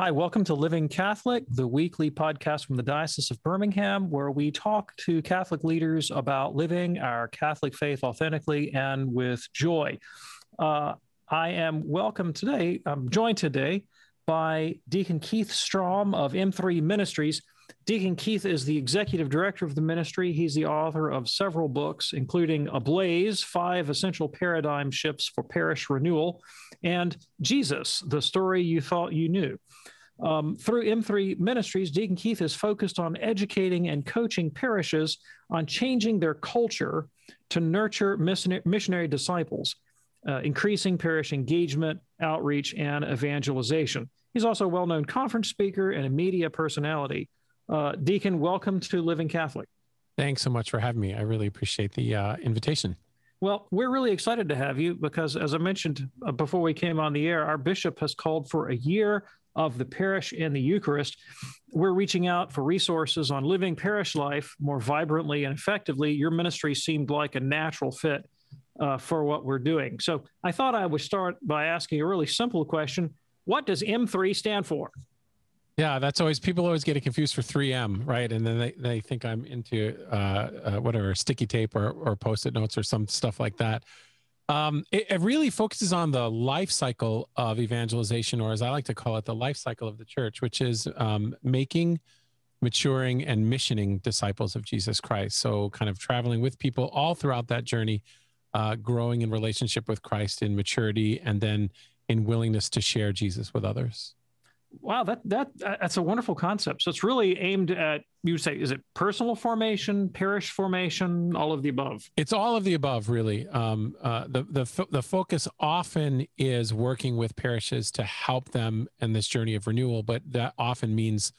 Hi, welcome to Living Catholic, the weekly podcast from the Diocese of Birmingham, where we talk to Catholic leaders about living our Catholic faith authentically and with joy. Uh, I am welcome today, I'm joined today by Deacon Keith Strohm of M3 Ministries. Deacon Keith is the executive director of the ministry. He's the author of several books, including Ablaze Five Essential Paradigm Shifts for Parish Renewal, and Jesus, the story you thought you knew. Um, through M3 Ministries, Deacon Keith is focused on educating and coaching parishes on changing their culture to nurture missionary disciples, uh, increasing parish engagement, outreach, and evangelization. He's also a well known conference speaker and a media personality. Uh, Deacon, welcome to Living Catholic. Thanks so much for having me. I really appreciate the uh, invitation. Well, we're really excited to have you because, as I mentioned uh, before we came on the air, our bishop has called for a year of the parish and the Eucharist. We're reaching out for resources on living parish life more vibrantly and effectively. Your ministry seemed like a natural fit uh, for what we're doing. So I thought I would start by asking a really simple question What does M3 stand for? Yeah, that's always people always get it confused for 3M, right? And then they, they think I'm into uh, uh, whatever sticky tape or, or post it notes or some stuff like that. Um, it, it, really focuses on the life cycle of evangelization, or as I like to call it, the life cycle of the church, which is um, making, maturing, and missioning disciples of Jesus Christ. So, kind of traveling with people all throughout that journey, uh, growing in relationship with Christ in maturity, and then in willingness to share Jesus with others. Wow, that that that's a wonderful concept. So it's really aimed at you say is it personal formation, parish formation, all of the above. It's all of the above, really. Um, uh, the the the focus often is working with parishes to help them in this journey of renewal, but that often means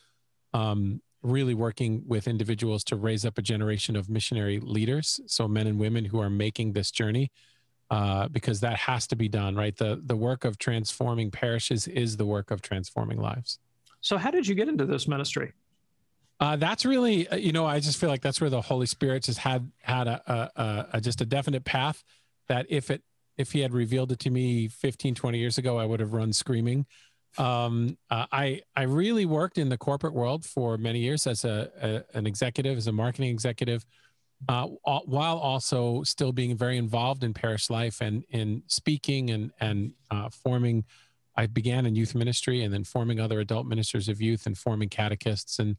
um, really working with individuals to raise up a generation of missionary leaders, so men and women who are making this journey uh, because that has to be done, right? The the work of transforming parishes is the work of transforming lives. So, how did you get into this ministry? Uh, that's really, uh, you know, I just feel like that's where the Holy Spirit just had had a, a, a, just a definite path that if it if he had revealed it to me 15, 20 years ago, I would have run screaming. Um, uh, I I really worked in the corporate world for many years as a, a an executive, as a marketing executive, uh, while also still being very involved in parish life and in speaking and and uh, forming. I began in youth ministry and then forming other adult ministers of youth and forming catechists and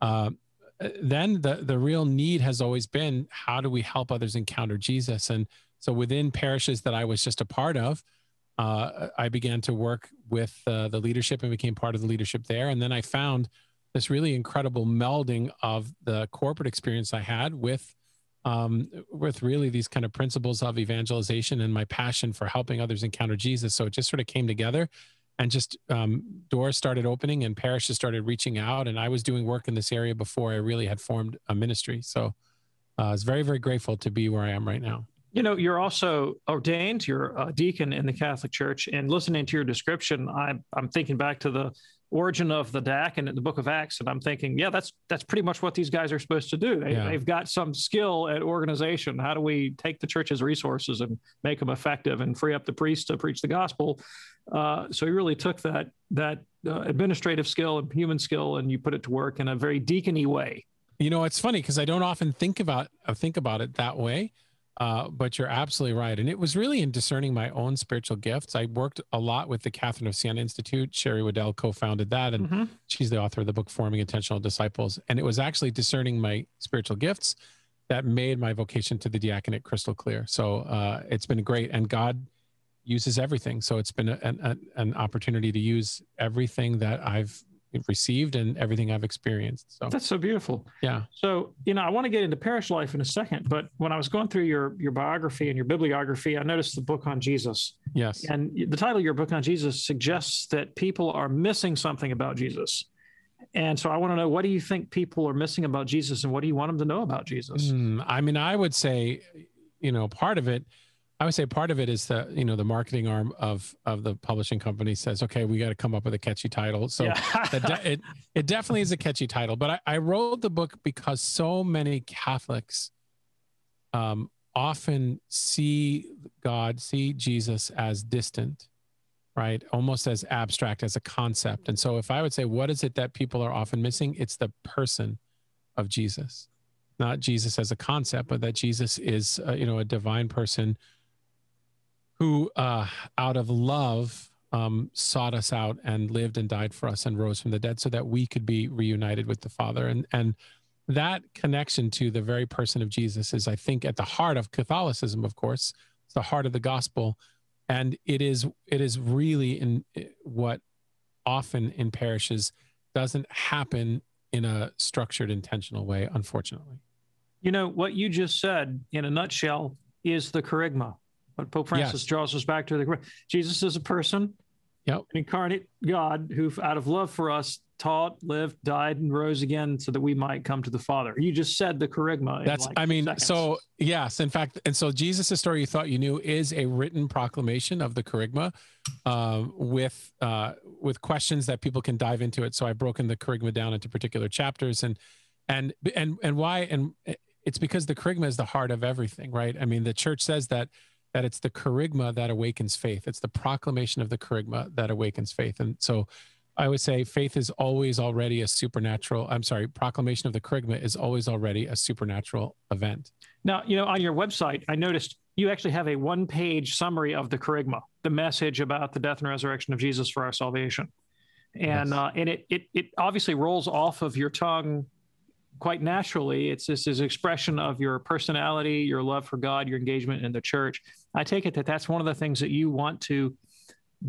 uh, then the the real need has always been how do we help others encounter Jesus and so within parishes that I was just a part of. Uh, I began to work with uh, the leadership and became part of the leadership there. And then I found this really incredible melding of the corporate experience I had with um, with really these kind of principles of evangelization and my passion for helping others encounter Jesus. So it just sort of came together and just um, doors started opening and parishes started reaching out. And I was doing work in this area before I really had formed a ministry. So uh, I was very, very grateful to be where I am right now. You know, you're also ordained, you're a deacon in the Catholic Church. And listening to your description, I, I'm thinking back to the origin of the DAC and the Book of Acts, and I'm thinking, yeah, that's that's pretty much what these guys are supposed to do. They, have got some skill at organization. How do we take the church's resources and make them effective and free up the priests to preach the gospel? Uh, so he really took that that uh, administrative skill and human skill, and you put it to work in a very deacony way. You know, it's funny because I don't often think about think about it that way. Uh, but you're absolutely right. And it was really in discerning my own spiritual gifts. I worked a lot with the Catherine of Siena Institute. Sherry Weddell co founded that, and mm-hmm. she's the author of the book Forming Intentional Disciples. And it was actually discerning my spiritual gifts that made my vocation to the diaconate crystal clear. So uh, it's been great. And God uses everything. So it's been a, an, an opportunity to use everything that I've received and everything I've experienced. So that's so beautiful. Yeah. So you know, I want to get into parish life in a second, but when I was going through your your biography and your bibliography, I noticed the book on Jesus. Yes. And the title of your book on Jesus suggests that people are missing something about Jesus. And so I want to know what do you think people are missing about Jesus, and what do you want them to know about Jesus? Mm, I mean, I would say, you know, part of it I would say part of it is that you know the marketing arm of of the publishing company says, okay, we got to come up with a catchy title. So yeah. de- it it definitely is a catchy title. But I, I wrote the book because so many Catholics um, often see God, see Jesus as distant, right? Almost as abstract as a concept. And so, if I would say, what is it that people are often missing? It's the person of Jesus, not Jesus as a concept, but that Jesus is, uh, you know, a divine person who, uh, out of love, um, sought us out and lived and died for us and rose from the dead, so that we could be reunited with the Father. And and that connection to the very person of Jesus is, I think, at the heart of Catholicism. Of course, it's the heart of the gospel and it is it is really in what often in parishes doesn't happen in a structured intentional way unfortunately you know what you just said in a nutshell is the kerygma what pope francis yes. draws us back to the jesus is a person yep. an incarnate god who out of love for us taught, lived, died, and rose again so that we might come to the Father. You just said the kerygma. That's, like I mean, seconds. so yes, in fact, and so Jesus' story you thought you knew is a written proclamation of the kerygma uh, with uh, with questions that people can dive into it. So I've broken the kerygma down into particular chapters and and and and why and it's because the kerygma is the heart of everything, right? I mean, the church says that that it's the kerygma that awakens faith. It's the proclamation of the kerygma that awakens faith, and so I would say faith is always already a supernatural. I'm sorry, proclamation of the kerygma is always already a supernatural event. Now, you know, on your website, I noticed you actually have a one page summary of the kerygma, the message about the death and resurrection of Jesus for our salvation. And, yes. uh, and it, it, it obviously rolls off of your tongue quite naturally. It's this is expression of your personality, your love for God, your engagement in the church. I take it that that's one of the things that you want to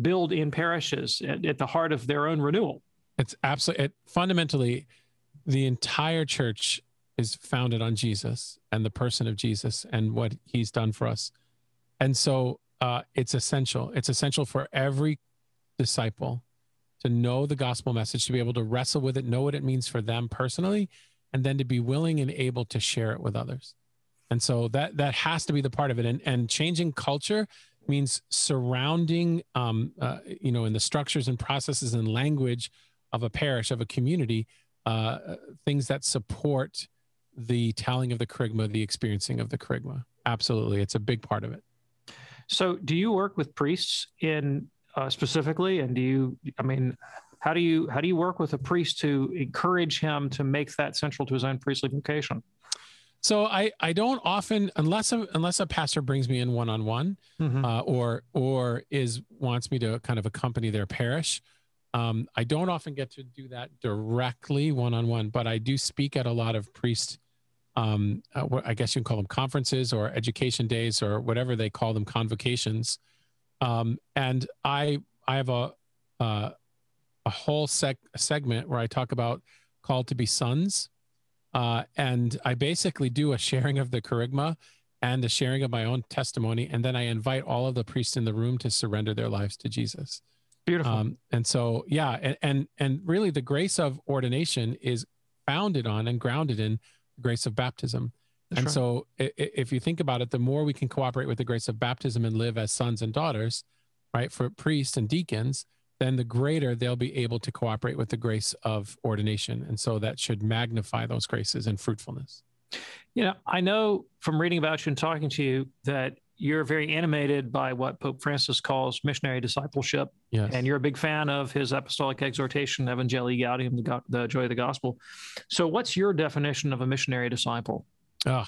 build in parishes at, at the heart of their own renewal. It's absolutely it, fundamentally the entire church is founded on Jesus and the person of Jesus and what he's done for us. And so uh, it's essential. It's essential for every disciple to know the gospel message, to be able to wrestle with it, know what it means for them personally, and then to be willing and able to share it with others. And so that that has to be the part of it. And and changing culture means surrounding, um, uh, you know, in the structures and processes and language of a parish, of a community, uh, things that support the telling of the kerygma, the experiencing of the kerygma. Absolutely. It's a big part of it. So, do you work with priests in uh, specifically? And do you, I mean, how do you how do you work with a priest to encourage him to make that central to his own priestly vocation? So I I don't often unless a, unless a pastor brings me in one on one, or or is wants me to kind of accompany their parish. Um, I don't often get to do that directly one on one, but I do speak at a lot of priest. Um, uh, I guess you can call them conferences or education days or whatever they call them, convocations. Um, and I I have a uh, a whole sec- segment where I talk about called to be sons uh, and I basically do a sharing of the kerygma and a sharing of my own testimony. And then I invite all of the priests in the room to surrender their lives to Jesus. Beautiful. Um, and so, yeah. And, and, and really the grace of ordination is founded on and grounded in the grace of baptism. That's and right. so if you think about it, the more we can cooperate with the grace of baptism and live as sons and daughters, right, for priests and deacons, then the greater they'll be able to cooperate with the grace of ordination. And so that should magnify those graces and fruitfulness. You know, I know from reading about you and talking to you that you're very animated by what Pope Francis calls missionary discipleship. Yes. And you're a big fan of his apostolic exhortation, Evangelii Gaudium, the, the joy of the gospel. So, what's your definition of a missionary disciple? Oh,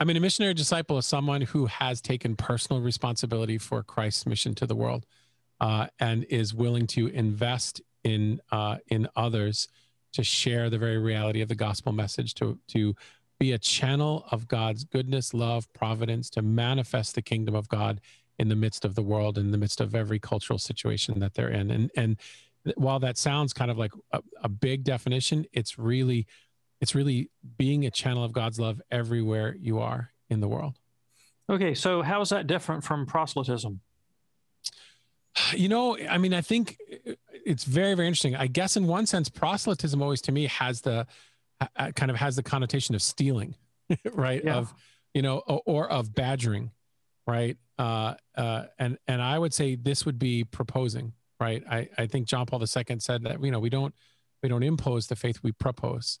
I mean, a missionary disciple is someone who has taken personal responsibility for Christ's mission to the world uh, and is willing to invest in uh, in others to share the very reality of the gospel message to to be a channel of God's goodness, love, providence to manifest the kingdom of God in the midst of the world, in the midst of every cultural situation that they're in. And and while that sounds kind of like a, a big definition, it's really it's really being a channel of God's love everywhere you are in the world. Okay, so how is that different from proselytism? You know, I mean, I think it's very, very interesting. I guess in one sense, proselytism always to me has the uh, kind of has the connotation of stealing, right? Yeah. Of you know, or, or, of badgering, right? Uh, uh, and and I would say this would be proposing, right? I I think John Paul II said that you know we don't we don't impose the faith we propose,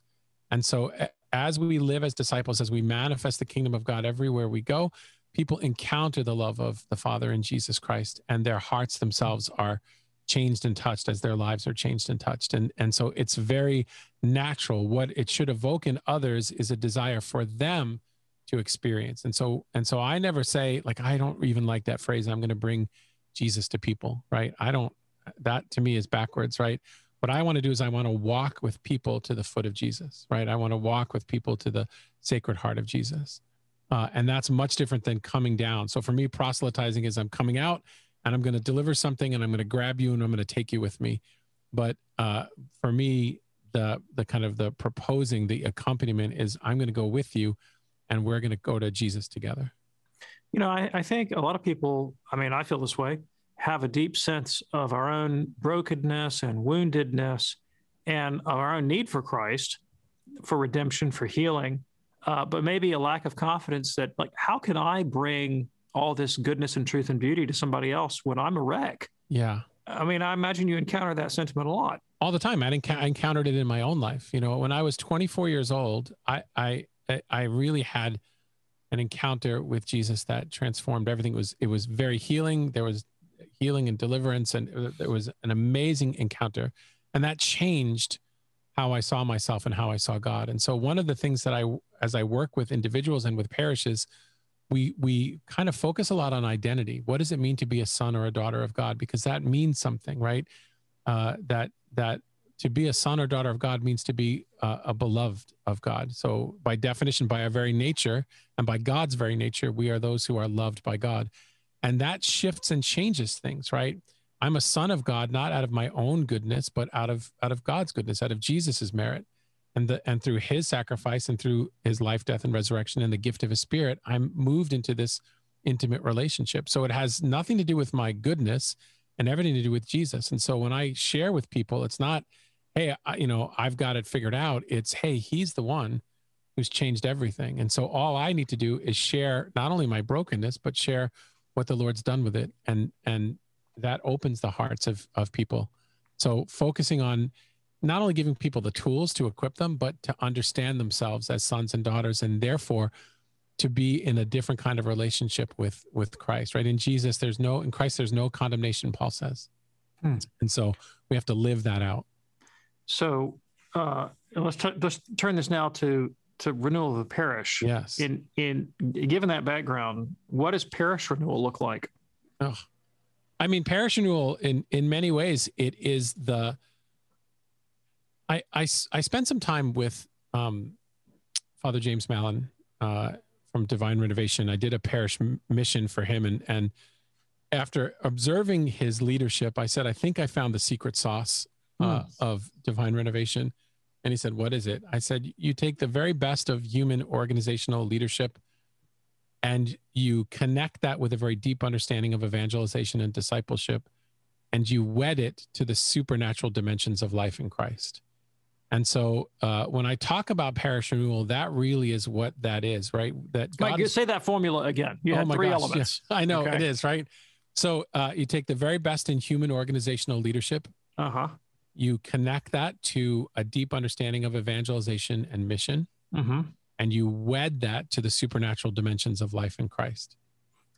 and so as we live as disciples, as we manifest the kingdom of God everywhere we go, people encounter the love of the Father in Jesus Christ, and their hearts themselves are changed and touched as their lives are changed and touched. And, and so it's very natural. What it should evoke in others is a desire for them to experience. And so, and so I never say, like, I don't even like that phrase, I'm going to bring Jesus to people, right? I don't, that to me is backwards, right? What I want to do is I want to walk with people to the foot of Jesus, right? I want to walk with people to the sacred heart of Jesus. Uh, and that's much different than coming down. So for me, proselytizing is I'm coming out and I'm going to deliver something and I'm going to grab you and I'm going to take you with me. But uh, for me, the the kind of the proposing, the accompaniment is I'm going to go with you, and we're going to go to Jesus together. You know, I, I think a lot of people. I mean, I feel this way. Have a deep sense of our own brokenness and woundedness, and of our own need for Christ, for redemption, for healing, uh, but maybe a lack of confidence that, like, how can I bring all this goodness and truth and beauty to somebody else when I'm a wreck. Yeah. I mean, I imagine you encounter that sentiment a lot. All the time. I, enc- I encountered it in my own life. You know, when I was 24 years old, I, I, I really had an encounter with Jesus that transformed everything. It was, it was very healing. There was healing and deliverance, and it was an amazing encounter. And that changed how I saw myself and how I saw God. And so, one of the things that I, as I work with individuals and with parishes, we we kind of focus a lot on identity. What does it mean to be a son or a daughter of God? Because that means something, right? Uh, that that to be a son or daughter of God means to be uh, a beloved of God. So by definition, by our very nature and by God's very nature, we are those who are loved by God, and that shifts and changes things, right? I'm a son of God, not out of my own goodness, but out of out of God's goodness, out of Jesus's merit. And the and through his sacrifice and through his life death and resurrection and the gift of his spirit i'm moved into this intimate relationship. So it has nothing to do with my goodness and everything to do with jesus. And so when i share with people it's not hey I, you know i've got it figured out. It's hey he's the one who's changed everything. And so all i need to do is share not only my brokenness but share what the lord's done with it and and that opens the hearts of of people so focusing on not only giving people the tools to equip them, but to understand themselves as sons and daughters, and therefore to be in a different kind of relationship with with Christ. Right in Jesus, there's no in Christ, there's no condemnation. Paul says, hmm. and so we have to live that out. So uh, let's t- let's turn this now to to renewal of the parish. Yes. In in given that background, what does parish renewal look like? Oh, I mean, parish renewal in in many ways it is the I, I, I spent some time with um, Father James Mallon uh, from Divine Renovation. I did a parish m- mission for him, and and after observing his leadership, I said, I think I found the secret sauce uh, mm. of Divine Renovation. And he said, What is it? I said, You take the very best of human organizational leadership and you connect that with a very deep understanding of evangelization and discipleship, and you wed it to the supernatural dimensions of life in Christ. And so uh, when I talk about parish renewal, that really is what that is, right? That God Mike, is, say that formula again. You oh three gosh, elements. I know okay. it is, right? So uh, you take the very best in human organizational leadership. Uh-huh. You connect that to a deep understanding of evangelization and mission. Mm-hmm. And you wed that to the supernatural dimensions of life in Christ.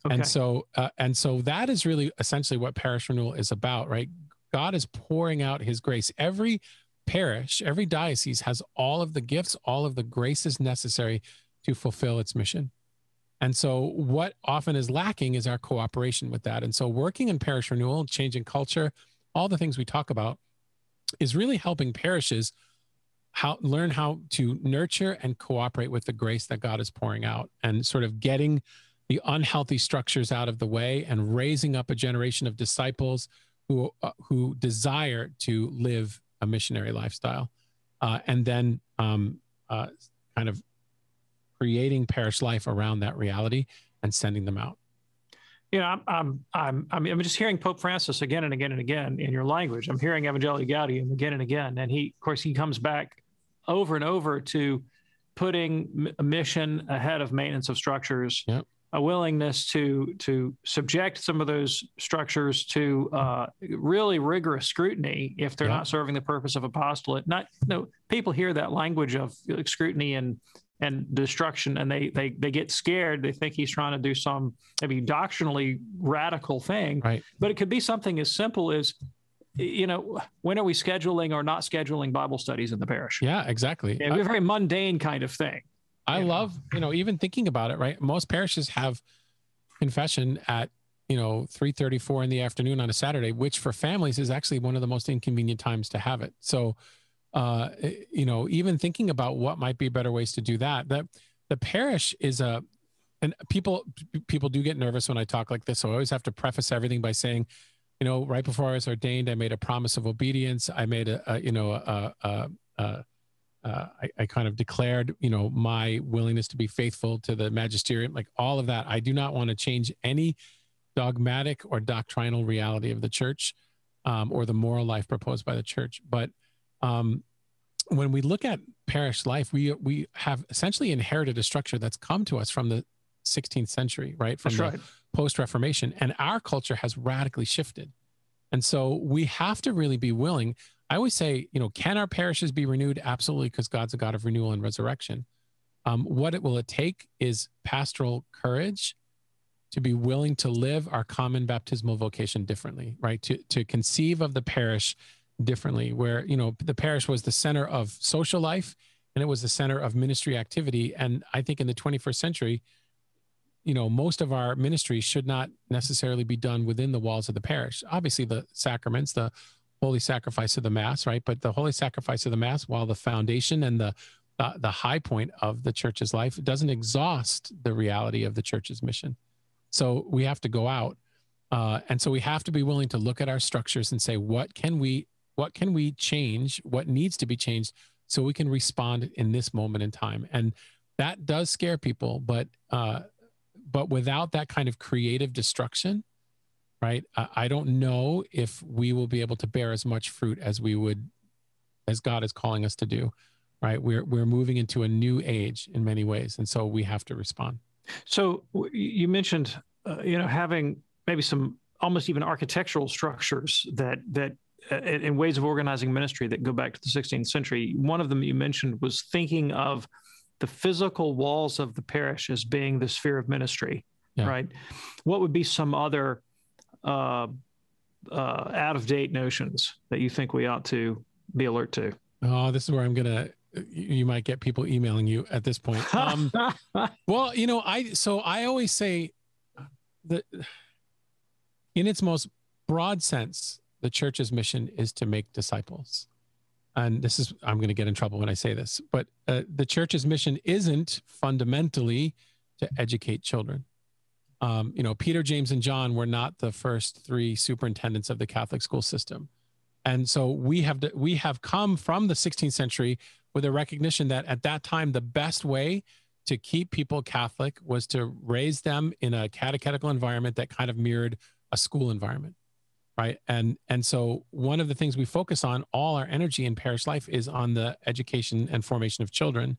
Okay. And so, uh, and so that is really essentially what parish renewal is about, right? God is pouring out His grace. Every parish, every diocese has all of the gifts, all of the graces necessary to fulfill its mission. And so, what often is lacking is our cooperation with that. And so, working in parish renewal, changing culture, all the things we talk about, is really helping parishes how learn how to nurture and cooperate with the grace that God is pouring out, and sort of getting the unhealthy structures out of the way, and raising up a generation of disciples who uh, who desire to live a missionary lifestyle, uh, and then um, uh, kind of creating parish life around that reality and sending them out. You know, I'm, I'm, I'm, I'm just hearing Pope Francis again and again and again in your language. I'm hearing Evangelii Gaudium again and again, and he, of course, he comes back over and over to putting a mission ahead of maintenance of structures. Yep a willingness to to subject some of those structures to uh, really rigorous scrutiny if they're yeah. not serving the purpose of apostolate. Not no people hear that language of scrutiny and and destruction and they they they get scared they think he's trying to do some maybe doctrinally radical thing right but it could be something as simple as you know when are we scheduling or not scheduling bible studies in the parish yeah exactly yeah, a very mundane kind of thing i love know? you know even thinking about it right most parishes have confession at you know 3:34 in the afternoon on a Saturday, which for families is actually one of the most inconvenient times to have it. So, uh, eh, you know, even thinking about what might be better ways to do that. That the parish is a and people people do get nervous when I talk like this. So I always have to preface everything by saying, you know, right before I was ordained, I made a promise of obedience. I made a, a you know a, uh, I, I, kind of declared, you know, my willingness to be faithful to the magisterium, like all of that. I do not want to change any dogmatic or doctrinal reality of the church um, or the moral life proposed by the church. But um, when we look at parish life, we we have essentially inherited a structure that's come to us from the 16th century, right? From that's the right. post Reformation, and our culture has radically shifted. And so we have to really be willing. I always say, you know, can our parishes be renewed? Absolutely, because God's a God of renewal and resurrection. Um, what it will it take is pastoral courage to be willing to live our common baptismal vocation differently, right? To to conceive of the parish differently, where you know the parish was the center of social life and it was the center of ministry activity. And I think in the 21st century, you know, most of our ministry should not necessarily be done within the walls of the parish. Obviously, the sacraments, the holy sacrifice of the mass, right? But the holy sacrifice of the mass, while the foundation and the uh, the high point of the church's life, doesn't exhaust the reality of the church's mission. So we have to go out. Uh, and so we have to be willing to look at our structures and say, what can we, what can we change? What needs to be changed so we can respond in this moment in time? And that does scare people, but, uh, but without that kind of creative destruction, right? I don't know if we will be able to bear as much fruit as we would, as God is calling us to do, right? We're, we're moving into a new age in many ways. And so we have to respond. So you mentioned, uh, you know, having maybe some almost even architectural structures that that uh, in ways of organizing ministry that go back to the 16th century. One of them you mentioned was thinking of the physical walls of the parish as being the sphere of ministry, yeah. right? What would be some other uh, uh, out of date notions that you think we ought to be alert to? Oh, this is where I'm going to you might get people emailing you at this point. Um, well, you know, I so I always say that in its most broad sense, the church's mission is to make disciples. And this is I'm going to get in trouble when I say this, but uh, the church's mission isn't fundamentally to educate children. Um, you know, Peter, James, and John were not the first three superintendents of the Catholic school system. And so we have to, we have come from the 16th century with a recognition that at that time, the best way to keep people Catholic was to raise them in a catechetical environment that kind of mirrored a school environment. Right. And and so one of the things we focus on all our energy in parish life is on the education and formation of children.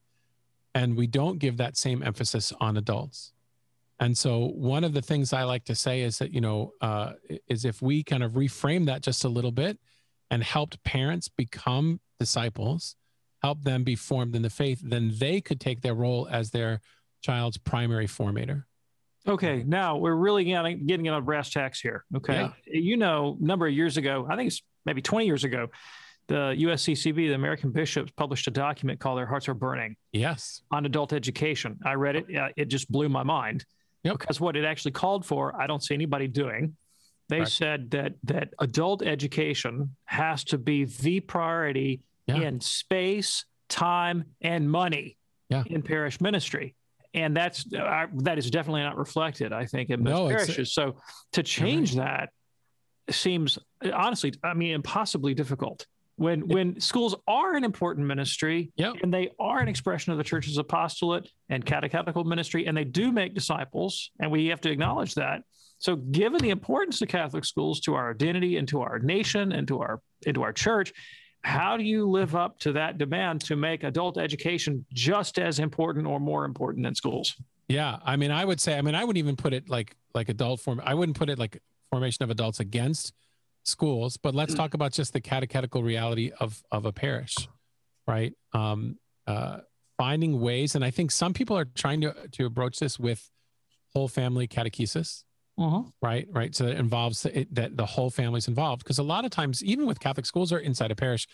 And we don't give that same emphasis on adults. And so one of the things I like to say is that, you know, uh, is if we kind of reframe that just a little bit and helped parents become disciples, help them be formed in the faith, then they could take their role as their child's primary formator. Okay, now we're really getting getting on brass tacks here. Okay, yeah. you know, a number of years ago, I think it's maybe 20 years ago, the USCCB, the American bishops, published a document called "Their Hearts Are Burning." Yes, on adult education. I read it; uh, it just blew my mind yep. because what it actually called for, I don't see anybody doing. They right. said that that adult education has to be the priority yeah. in space, time, and money yeah. in parish ministry. And that's uh, that is definitely not reflected, I think, in most no, parishes. So to change right. that seems honestly, I mean, impossibly difficult. When when schools are an important ministry yep. and they are an expression of the church's apostolate and catechetical ministry, and they do make disciples, and we have to acknowledge that. So, given the importance of Catholic schools to our identity and to our nation and to our into our church, how do you live up to that demand to make adult education just as important or more important than schools? Yeah, I mean, I would say, I mean, I wouldn't even put it like like adult form. I wouldn't put it like formation of adults against schools, but let's talk about just the catechetical reality of of a parish, right? Um, uh, finding ways, and I think some people are trying to to approach this with whole family catechesis, Mhm. right? Right. So it involves it, that the whole family's involved because a lot of times, even with Catholic schools or inside a parish,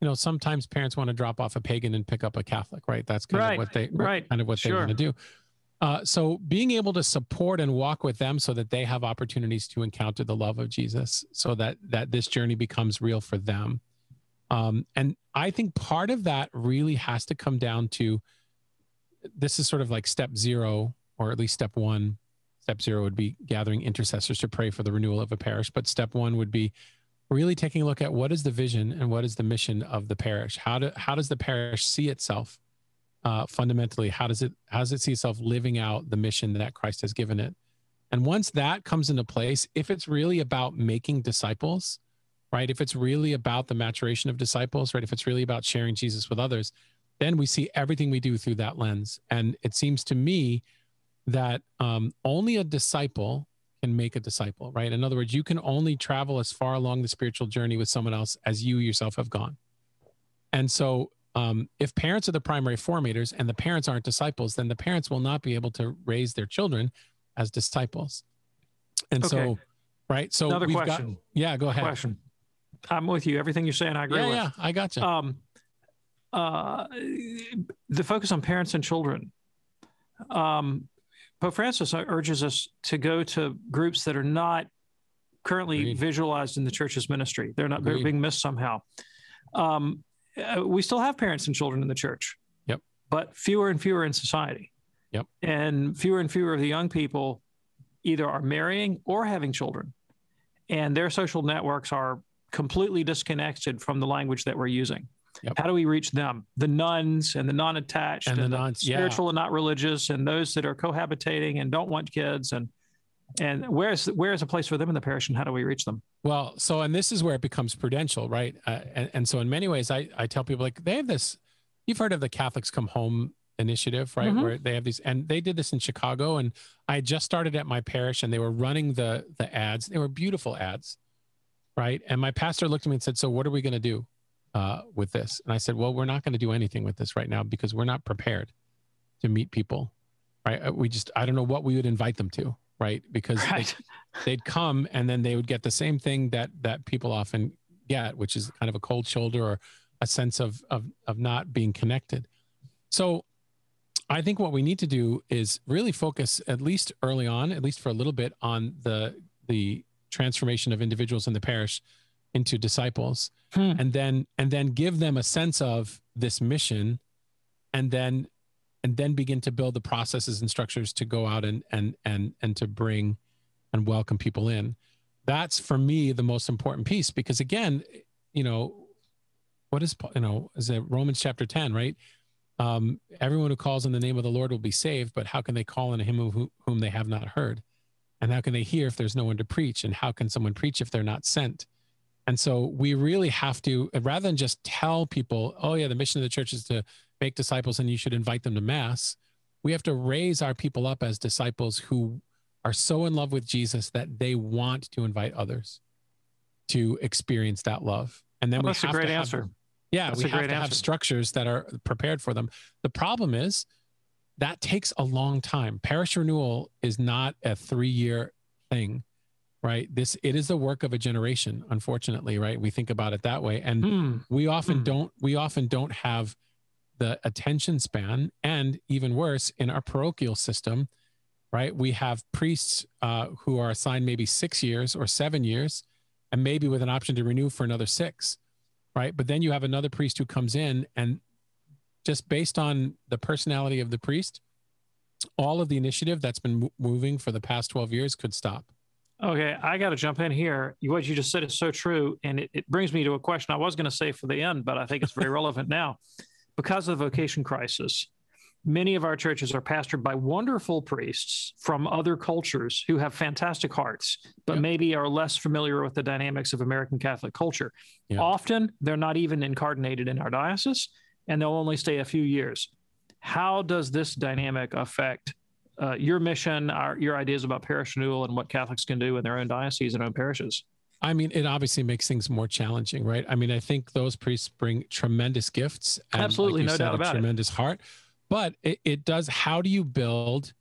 you know, sometimes parents want to drop off a pagan and pick up a Catholic, right? That's kind Right, of what they right, kind of what they want to do. Uh, so being able to support and walk with them so that they have opportunities to encounter the love of Jesus, so that that this journey becomes real for them. Um, and I think part of that really has to come down to this is sort of like step zero, or at least step one. Step zero would be gathering intercessors to pray for the renewal of a parish. But step one would be really taking a look at what is the vision and what is the mission of the parish. How do how does the parish see itself uh, fundamentally? How does it how does it see itself living out the mission that Christ has given it? And once that comes into place, if it's really about making disciples, right? If it's really about the maturation of disciples, right? If it's really about sharing Jesus with others, then we see everything we do through that lens. And it seems to me that um, only a disciple can make a disciple, right? In other words, you can only travel as far along the spiritual journey with someone else as you yourself have gone. And so, um, if parents are the primary formators and the parents aren't disciples, then the parents will not be able to raise their children as disciples. And so, right? So Another we've question. got yeah, go ahead. Question. I'm with you. Everything you're saying, I agree Yeah, with. yeah, I got you. um, uh, the focus on parents and children. Um, Pope Francis urges us to go to groups that are not currently Agreed. visualized in the church's ministry. They're not they're being missed somehow. Um, uh, we still have parents and children in the church. Yep. But fewer and fewer in society. Yep. And fewer and fewer of the young people either are marrying or having children, and their social networks are completely disconnected from the language that we're using. Yep. How do we reach them? The nones and the non-attached And the nones, yeah. spiritual and not religious, and those that are cohabitating and don't want kids, and and where's where's a place for them in the parish, and how do we reach them? Well, so and this is where it becomes prudential, right? Uh, and, and so in many ways, I I tell people like they have this. You've heard of the Catholics Come Home initiative, right? Mhm. Where they have these, and they did this in Chicago, and I had just started at my parish, and they were running the the ads. They were beautiful ads, right? And my pastor looked at me and said, "So what are we going to do uh, with this?" And I said, "Well, we're not going to do anything with this right now because we're not prepared to meet people, right? Uh, We just I don't know what we would invite them to." Right, because they- Right. they'd come and then they would get the same thing that that people often get which is kind of a cold shoulder or a sense of of of not being connected so i think what we need to do is really focus at least early on at least for a little bit on the the transformation of individuals in the parish into disciples Hmm. and then and then give them a sense of this mission and then and then begin to build the processes and structures to go out and and and and to bring and welcome people in. That's for me the most important piece because again you know what is you know is it romans chapter 10 right? Um everyone who calls on the name of the lord will be saved but how can they call on him who, whom they have not heard? And how can they hear if there's no one to preach? And how can someone preach if they're not sent and so we really have to rather than just tell people oh yeah the mission of the church is to make disciples and you should invite them to mass we have to raise our people up as disciples who are so in love with Jesus that they want to invite others to experience that love. And then Well, we that's a have great to have, answer. yeah, That's we have to have structures that are prepared for them. The problem is that takes a long time. Parish renewal is not a three-year thing, right? This it is the work of a generation, unfortunately, right? We think about it that way. And Hmm. we often Hmm. don't we often don't have the attention span and even worse in our parochial system right we have priests uh, who are assigned maybe six years or seven years and maybe with an option to renew for another six right but then you have another priest who comes in and just based on the personality of the priest all of the initiative that's been moving for the past 12 years could stop Okay, I got to jump in here. What you just said is so true. And it, it brings me to a question I was going to say for the end, but I think it's very relevant now. Because of the vocation crisis, many of our churches are pastored by wonderful priests from other cultures who have fantastic hearts, but Yeah. maybe are less familiar with the dynamics of American Catholic culture. Yeah. Often they're not even incarnated in our diocese and they'll only stay a few years. How does this dynamic affect uh, your mission, our, your ideas about parish renewal, and what Catholics can do in their own dioceses and own parishes? I mean, it obviously makes things more challenging, right? I mean, I think those priests bring tremendous gifts, and Absolutely, like no said, doubt a about it. tremendous heart. but it, it does. How do you build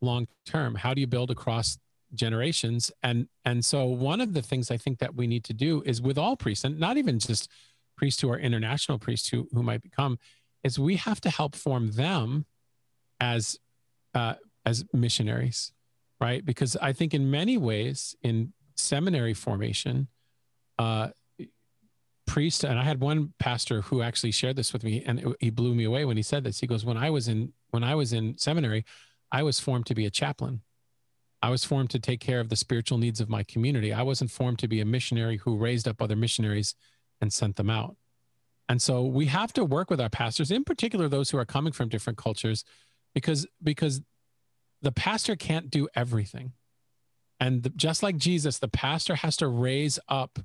long term? How do you build across generations? And and so one of the things I think that we need to do is with all priests, and not even just priests who are international priests who who might become, is we have to help form them as uh, as missionaries, right? Because I think in many ways in seminary formation, uh, priest and i had one pastor who actually shared this with me and it, he blew me away when he said this. He goes when i was in when i was in seminary i was formed to be a chaplain. I was formed to take care of the spiritual needs of my community. I wasn't formed to be a missionary who raised up other missionaries and sent them out. And so we have to work with our pastors in particular those who are coming from different cultures because because the pastor can't do everything and the, just like jesus the pastor has to raise up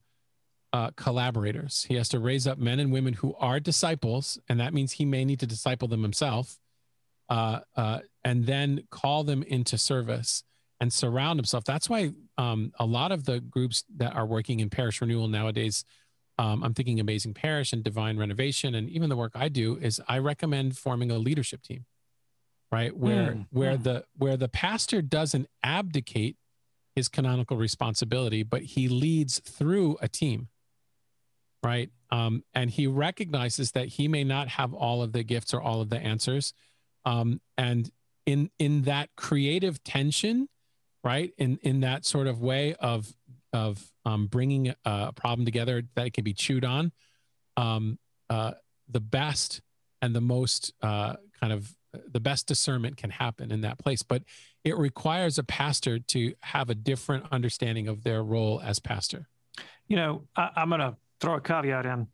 uh, collaborators. He has to raise up men and women who are disciples, and that means he may need to disciple them himself, uh, uh, and then call them into service and surround himself. That's why um, a lot of the groups that are working in parish renewal nowadays, um, I'm thinking Amazing Parish and Divine Renovation, and even the work I do is I recommend forming a leadership team, right? Where mm, where the where the pastor doesn't abdicate his canonical responsibility, but he leads through a team right? Um, and he recognizes that he may not have all of the gifts or all of the answers. Um, and in in that creative tension, right? In in that sort of way of of um, bringing a problem together that it can be chewed on, um, uh, the best and the most uh, kind of the best discernment can happen in that place. But it requires a pastor to have a different understanding of their role as pastor. You know, I, I'm going to throw a caveat in,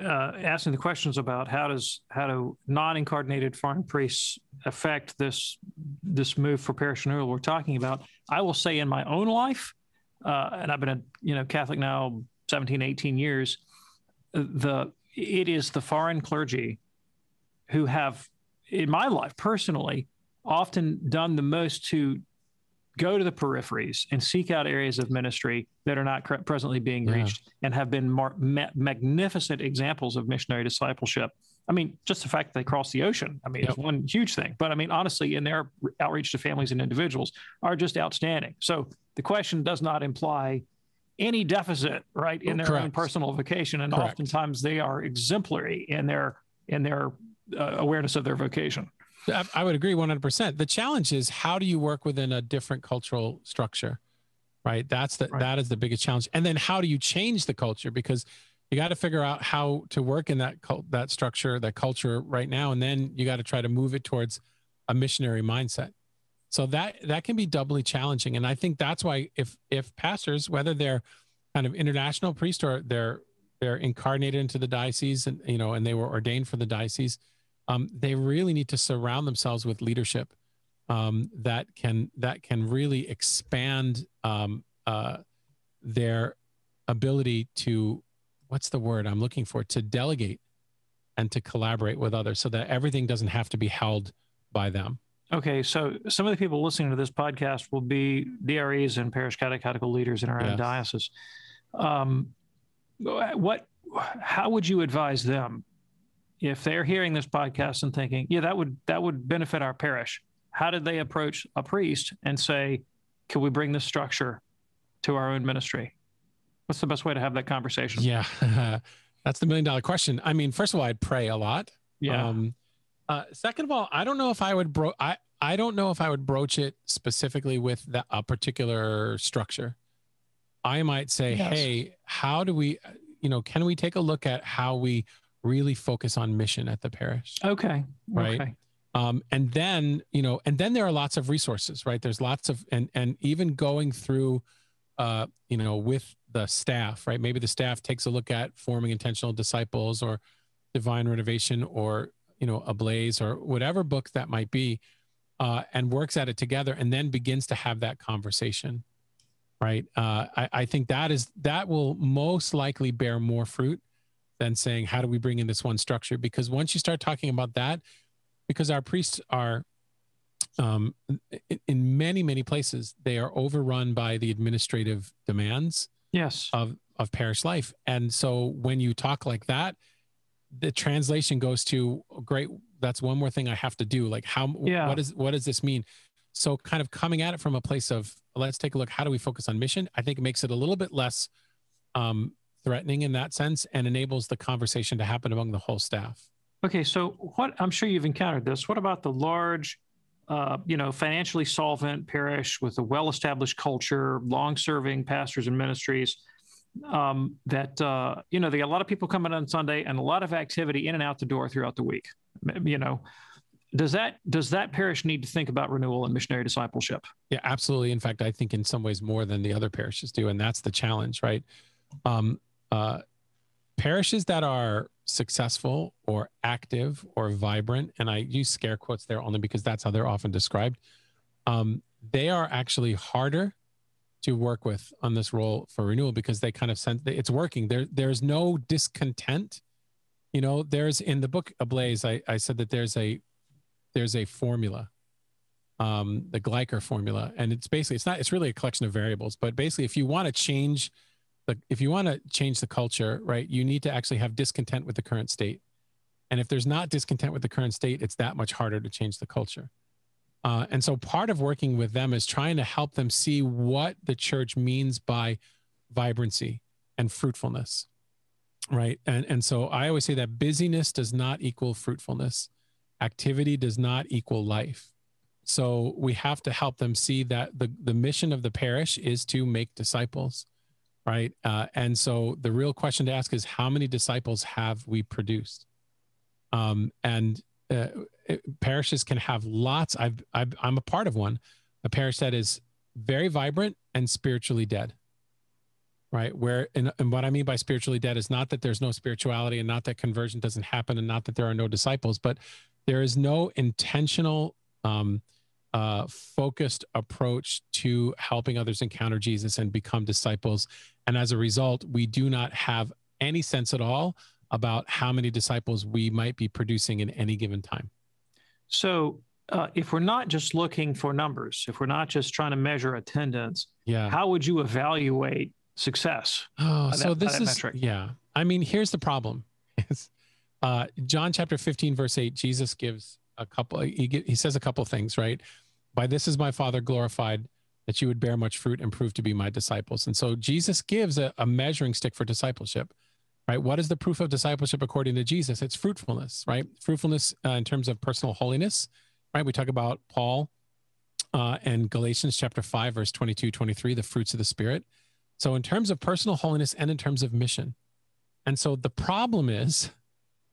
uh, asking the questions about how does how do non-incarnated foreign priests affect this this move for parish renewal we're talking about. I will say in my own life, uh, and I've been a you know Catholic now 17, 18 years. The it is the foreign clergy who have, in my life personally, often done the most to go to the peripheries and seek out areas of ministry that are not presently being yeah. reached and have been mar- ma- magnificent examples of missionary discipleship. I mean, just the fact that they cross the ocean, I mean, yep. it's one huge thing. But I mean, honestly, in their outreach to families and individuals are just outstanding. So the question does not imply any deficit, right, in oh, their Correct. own personal vocation, and Correct. oftentimes they are exemplary in their in their uh, awareness of their vocation. I would agree 100%. The challenge is how do you work within a different cultural structure? Right? That's the right. that is the biggest challenge. And then how do you change the culture because you got to figure out how to work in that cult, that structure, that culture right now and then you got to try to move it towards a missionary mindset. So that that can be doubly challenging and I think that's why if if pastors whether they're kind of international priests or they're they're incarnated into the diocese and you know and they were ordained for the diocese um, they really need to surround themselves with leadership um, that can that can really expand um, uh, their ability to what's the word I'm looking for to delegate and to collaborate with others so that everything doesn't have to be held by them. Okay, so some of the people listening to this podcast will be DREs and parish catechetical leaders in our yes. own diocese. Um, what, how would you advise them if they're hearing this podcast and thinking, yeah, that would that would benefit our parish, how did they approach a priest and say, can we bring this structure to our own ministry? What's the best way to have that conversation? Yeah, that's the million dollar question. I mean, first of all, I'd pray a lot. Yeah. Um, uh, second of all, I don't know if I would bro. I I don't know if I would broach it specifically with that a particular structure. I might say, yes. hey, how do we, you know, can we take a look at how we really focus on mission at the parish. Okay. Right. Okay. Um, and then you know, and then there are lots of resources, right? There's lots of and and even going through, uh, you know, with the staff, right? Maybe the staff takes a look at forming intentional disciples or divine renovation or you know Ablaze or whatever book that might be, uh, and works at it together, and then begins to have that conversation, right? Uh, I, I think that is that will most likely bear more fruit than saying how do we bring in this one structure because once you start talking about that because our priests are um, in, many many places they are overrun by the administrative demands yes of of parish life and so when you talk like that the translation goes to great. That's one more thing I have to do. Like how, yeah. what is, what does this mean? So kind of coming at it from a place of let's take a look. How do we focus on mission? I think it makes it a little bit less um, threatening in that sense and enables the conversation to happen among the whole staff. Okay, so what I'm sure you've encountered this. What about the large, uh, you know, financially solvent parish with a well-established culture, long-serving pastors and ministries? Um, that uh, you know, they got a lot of people coming on Sunday and a lot of activity in and out the door throughout the week. You know, does that does that parish need to think about renewal and missionary discipleship? Yeah, absolutely. In fact, I think in some ways more than the other parishes do, and that's the challenge, right? Um, uh, parishes that are successful or active or vibrant, and I use scare quotes there only because that's how they're often described, um, they are actually harder to work with on this role for renewal because they kind of sense it's working. There, there's no discontent. You know, there's in the book Ablaze, I, I said that there's a there's a formula, um, the Gleicher formula, and it's basically it's not it's really a collection of variables, but basically if you want to change the if you want to change the culture, right, you need to actually have discontent with the current state. And if there's not discontent with the current state, it's that much harder to change the culture. Uh, and so part of working with them is trying to help them see what the church means by vibrancy and fruitfulness. Right. And, and so I always say that busyness does not equal fruitfulness, activity does not equal life. So we have to help them see that the, the mission of the parish is to make disciples right? Uh, and so the real question to ask is how many disciples have we produced? Um, and uh, parishes can have lots. I've, i am a part of one, a parish that is very vibrant and spiritually dead. Right. Where, and, and what I mean by spiritually dead is not that there's no spirituality and not that conversion doesn't happen and not that there are no disciples, but there is no intentional um, uh, focused approach to helping others encounter Jesus and become disciples. And as a result, we do not have any sense at all about how many disciples we might be producing in any given time. So, uh, if we're not just looking for numbers, if we're not just trying to measure attendance, yeah, how would you evaluate success? Oh, so this is metric? yeah. I mean, here's the problem: is uh, John chapter 15, verse 8. Jesus gives a couple. He he says a couple things, right? By this is my Father glorified, that you would bear much fruit and prove to be my disciples. And so Jesus gives a, a measuring stick for discipleship, right? What is the proof of discipleship according to Jesus? It's fruitfulness, right? Fruitfulness uh, in terms of personal holiness, right? We talk about Paul uh, and Galatians chapter 5, verse 22, 23, the fruits of the Spirit. So, in terms of personal holiness and in terms of mission. And so the problem is,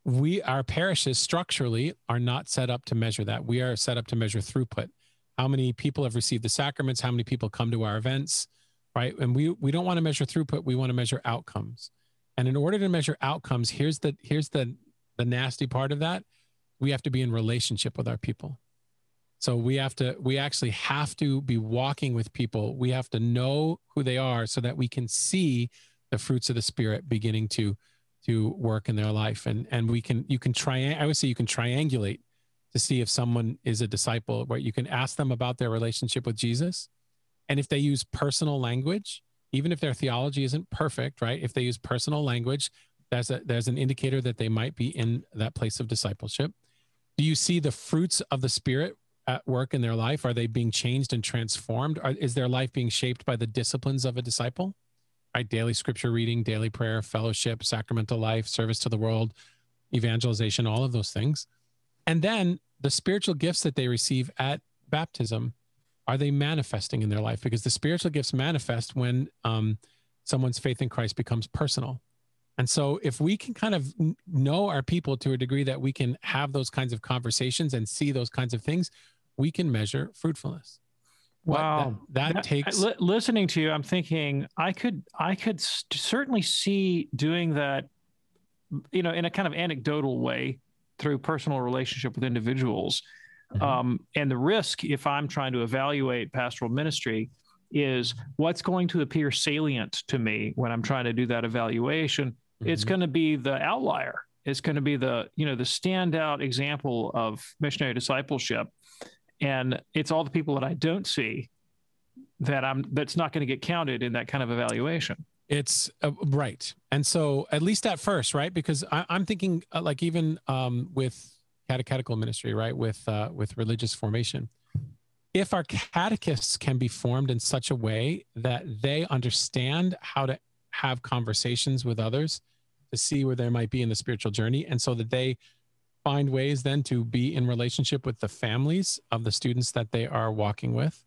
we, our parishes structurally are not set up to measure that. We are set up to measure throughput how many people have received the sacraments, how many people come to our events, right? And we we don't want to measure throughput, we want to measure outcomes. And in order to measure outcomes, here's the here's the the nasty part of that. We have to be in relationship with our people. So we have to we actually have to be walking with people. We have to know who they are so that we can see the fruits of the spirit beginning to to work in their life and and we can you can try I would say you can triangulate to see if someone is a disciple, right? you can ask them about their relationship with Jesus. And if they use personal language, even if their theology isn't perfect, right? If they use personal language, there's a there's an indicator that they might be in that place of discipleship. Do you see the fruits of the Spirit at work in their life? Are they being changed and transformed? Are, is their life being shaped by the disciplines of a disciple? Right, daily scripture reading, daily prayer, fellowship, sacramental life, service to the world, evangelization, all of those things. And then the spiritual gifts that they receive at baptism, are they manifesting in their life? Because the spiritual gifts manifest when um, someone's faith in Christ becomes personal. And so, if we can kind of know our people to a degree that we can have those kinds of conversations and see those kinds of things, we can measure fruitfulness. Wow, that, that, takes. listening to you, I'm thinking I could, I could certainly see doing that, you know, in a kind of anecdotal way through personal relationship with individuals. Mm-hmm. Um, and the risk, if I'm trying to evaluate pastoral ministry, is what's going to appear salient to me when I'm trying to do that evaluation. Mm-hmm. It's going to be the outlier. It's going to be the you know the standout example of missionary discipleship, and it's all the people that I don't see that I'm that's not going to get counted in that kind of evaluation. It's uh, right. And so, at least at first, right? Because I, am thinking, uh, like, even um, with catechetical ministry, right? With uh, with religious formation, if our catechists can be formed in such a way that they understand how to have conversations with others to see where they might be in the spiritual journey, and so that they find ways then to be in relationship with the families of the students that they are walking with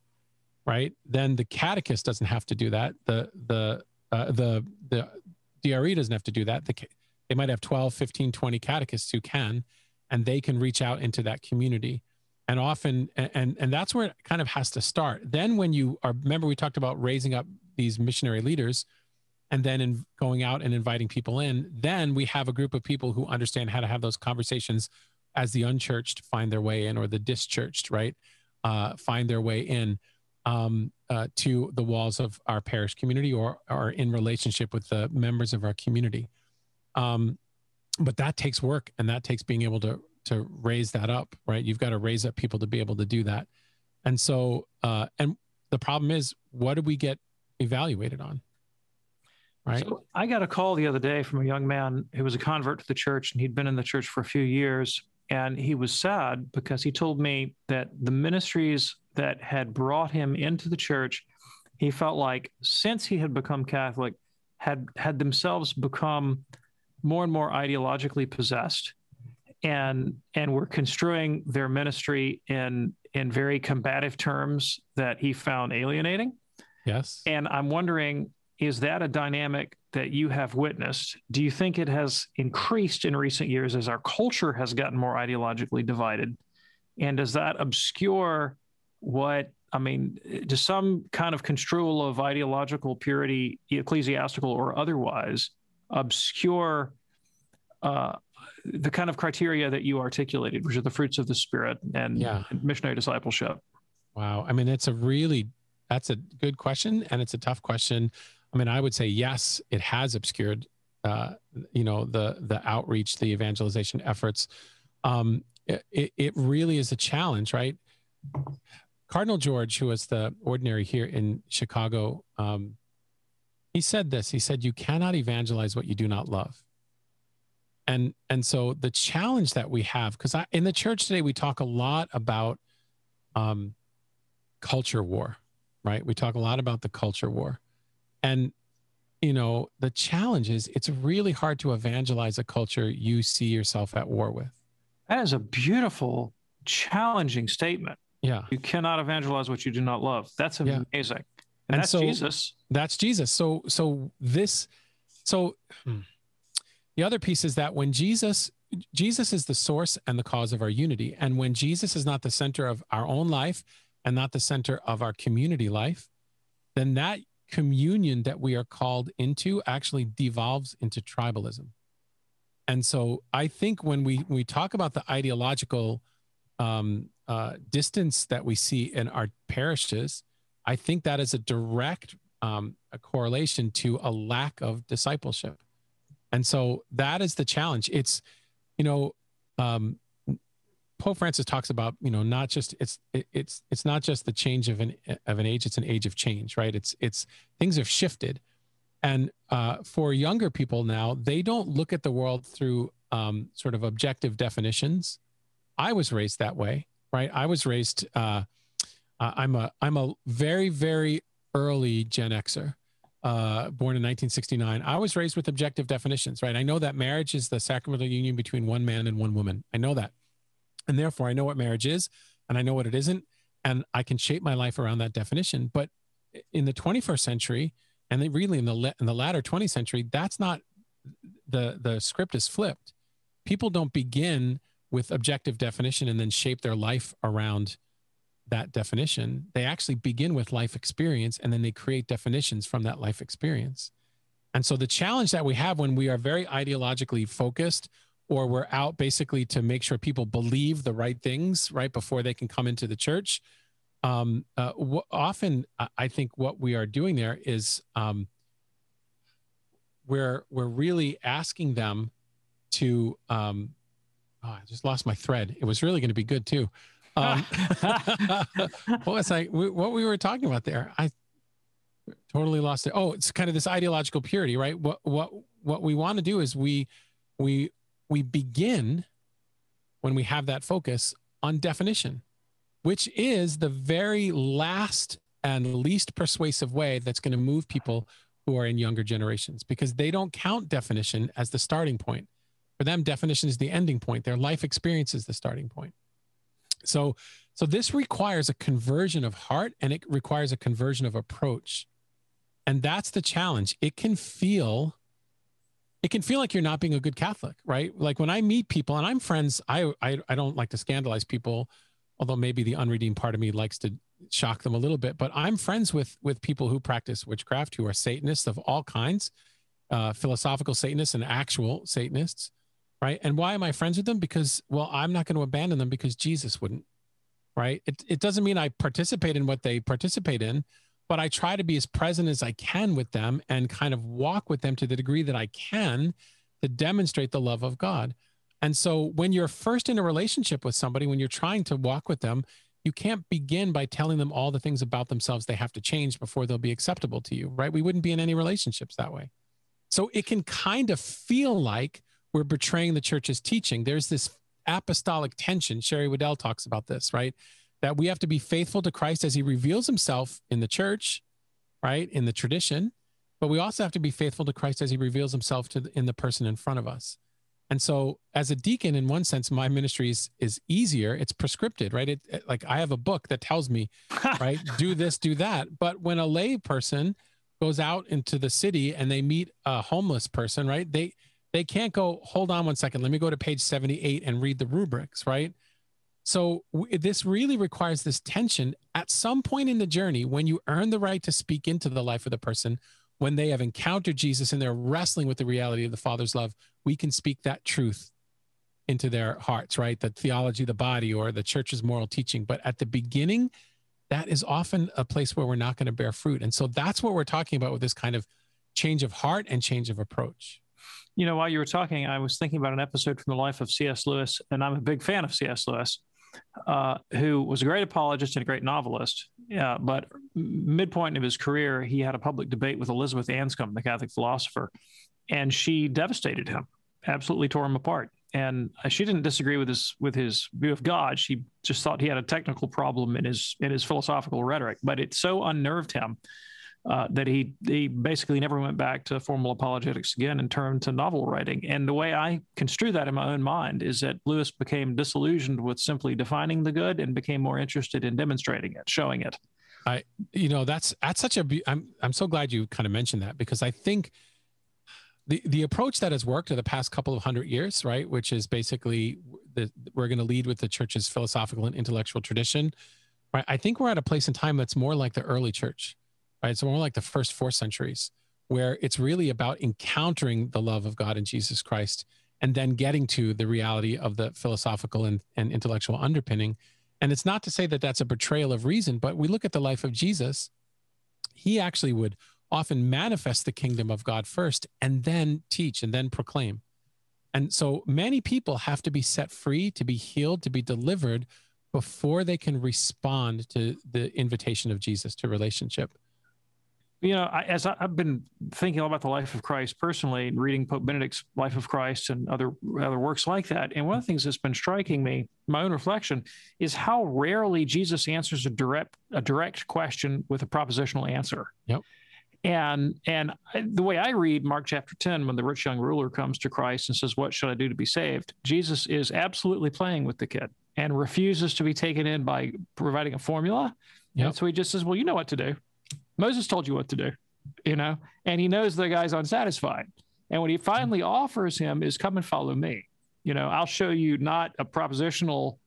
right then the catechist doesn't have to do that the the uh, the the DRE doesn't have to do that. The, they might have 12 15 20 catechists who can and they can reach out into that community. And often and and that's where it kind of has to start. Then when you are remember we talked about raising up these missionary leaders and then in going out and inviting people in. Then we have a group of people who understand how to have those conversations as the unchurched find their way in or the dischurched right? Uh, find their way in um, uh, to the walls of our parish community or are in relationship with the members of our community. Um, but that takes work and that takes being able to to raise that up right? You've got to raise up people to be able to do that. And so uh, and the problem is what do we get evaluated on? Right? So i got a call the other day from a young man who was a convert to the church and he'd been in the church for a few years and he was sad because he told me that the ministries that had brought him into the church he felt like since he had become catholic had had themselves become more and more ideologically possessed and and were construing their ministry in in very combative terms that he found alienating. Yes. And i'm wondering is that a dynamic that you have witnessed? Do you think it has increased in recent years as our culture has gotten more ideologically divided? And does that obscure what, I mean, does some kind of construal of ideological purity, ecclesiastical or otherwise, obscure uh, the kind of criteria that you articulated, which are the fruits of the Spirit and, yeah. and missionary discipleship? Wow. I mean, it's a really, that's a good question and it's a tough question I mean, I would say yes, it has obscured, uh, you know, the the outreach, the evangelization efforts. Um, it, it really is a challenge, right? Cardinal George, who was the ordinary here in Chicago, um, he said this. He said, "You cannot evangelize what you do not love." And and so the challenge that we have, because in the church today we talk a lot about um, culture war, right? We talk a lot about the culture war, and, you know, the challenge is it's really hard to evangelize a culture you see yourself at war with. That is a beautiful, challenging statement. Yeah. You cannot evangelize what you do not love. That's amazing. Yeah. And, and, that's so, Jesus. That's Jesus. So, so this, so hmm, the other piece is that when Jesus, Jesus is the source and the cause of our unity. And when Jesus is not the center of our own life and not the center of our community life, then that communion that we are called into actually devolves into tribalism. And so I think when we we talk about the ideological um, uh, distance that we see in our parishes, I think that is a direct um, a correlation to a lack of discipleship. And so that is the challenge. It's, you know, um, Pope Francis talks about, you know, not just it's it, it's it's not just the change of an of an age; it's an age of change, right? It's it's things have shifted, and uh, for younger people now, they don't look at the world through um, sort of objective definitions. I was raised that way, right? I was raised. Uh, uh, I'm a I'm a very very early Gen Xer. Uh, born in 1969. I was raised with objective definitions, right? I know that marriage is the sacramental union between one man and one woman. I know that. And therefore, I know what marriage is and I know what it isn't. And I can shape my life around that definition. But in the 21st century, and really in the, in the latter 20th century, that's not the, the script is flipped. People don't begin with objective definition and then shape their life around that definition. They actually begin with life experience and then they create definitions from that life experience. And so the challenge that we have when we are very ideologically focused or we're out basically to make sure people believe the right things right before they can come into the church. Um, uh, w- often, I think what we are doing there is um, we're we're really asking them to. Um, oh, I just lost my thread. It was really going to be good too. Um, what was I? What we were talking about there? I Totally lost it. Oh, it's kind of this ideological purity, right? What what what we want to do is we we we begin when we have that focus on definition, which is the very last and least persuasive way that's going to move people who are in younger generations because they don't count definition as the starting point. For them, definition is the ending point. Their life experience is the starting point. So, so this requires a conversion of heart and it requires a conversion of approach. And that's the challenge. It can feel it can feel like you're not being a good Catholic, right? Like when I meet people and I'm friends, I I, I don't like to scandalize people, although maybe the unredeemed part of me likes to shock them a little bit. But I'm friends with with people who practice witchcraft, who are Satanists of all kinds, uh, philosophical Satanists and actual Satanists, right? And why am I friends with them? Because well, I'm not going to abandon them because Jesus wouldn't, right? It it doesn't mean I participate in what they participate in, but I try to be as present as I can with them and kind of walk with them to the degree that I can to demonstrate the love of God. And so when you're first in a relationship with somebody, when you're trying to walk with them, you can't begin by telling them all the things about themselves they have to change before they'll be acceptable to you, right? We wouldn't be in any relationships that way. So it can kind of feel like we're betraying the church's teaching. There's this apostolic tension. Sherry Weddell talks about this, right? That we have to be faithful to Christ as he reveals himself in the church, right? In the tradition, but we also have to be faithful to Christ as he reveals himself to the, in the person in front of us. And so as a deacon in one sense my ministry is, is easier, it's prescripted, right? It, it like I have a book that tells me, right, do this, do that. But when a lay person goes out into the city and they meet a homeless person, right? They they can't go, hold on one second, let me go to page 78 and read the rubrics, right? So w- this really requires this tension at some point in the journey when you earn the right to speak into the life of the person, when they have encountered Jesus and they're wrestling with the reality of the Father's love, we can speak that truth into their hearts, right? The theology, of the body, or the church's moral teaching. But at the beginning, that is often a place where we're not going to bear fruit. And so that's what we're talking about with this kind of change of heart and change of approach. You know, while you were talking, I was thinking about an episode from the life of C.S. Lewis, and I'm a big fan of C.S. Lewis uh, who was a great apologist and a great novelist. Yeah, but midpoint of his career, he had a public debate with Elizabeth Anscombe, the Catholic philosopher, and she devastated him, absolutely tore him apart. And she didn't disagree with his with his view of God. She just thought he had a technical problem in his in his philosophical rhetoric. But it so unnerved him uh, that he he basically never went back to formal apologetics again and turned to novel writing. And the way I construe that in my own mind is that Lewis became disillusioned with simply defining the good and became more interested in demonstrating it, showing it. I, you know, that's that's such a. I'm I'm so glad you kind of mentioned that because I think the the approach that has worked in the past couple of hundred years, right, which is basically the we're going to lead with the church's philosophical and intellectual tradition, right. I think we're at a place in time that's more like the early church right? It's more like the first four centuries, where it's really about encountering the love of God in Jesus Christ and then getting to the reality of the philosophical and, and intellectual underpinning. And it's not to say that that's a betrayal of reason, but we look at the life of Jesus. He actually would often manifest the kingdom of God first and then teach and then proclaim. And so many people have to be set free, to be healed, to be delivered before they can respond to the invitation of Jesus to relationship you know, I, as I, have been thinking about the life of Christ personally, and reading Pope Benedict's Life of Christ and other other works like that, and one of the things that's been striking me, my own reflection, is how rarely Jesus answers a direct a direct question with a propositional answer. Yep. And and the way I read Mark chapter ten, when the rich young ruler comes to Christ and says, "What should I do to be saved?" Jesus is absolutely playing with the kid and refuses to be taken in by providing a formula. Yep. And so he just says, "Well, you know what to do." Moses told you what to do, you know, and he knows the guy's unsatisfied. And what he finally offers him is come and follow me. You know, I'll show you not a propositional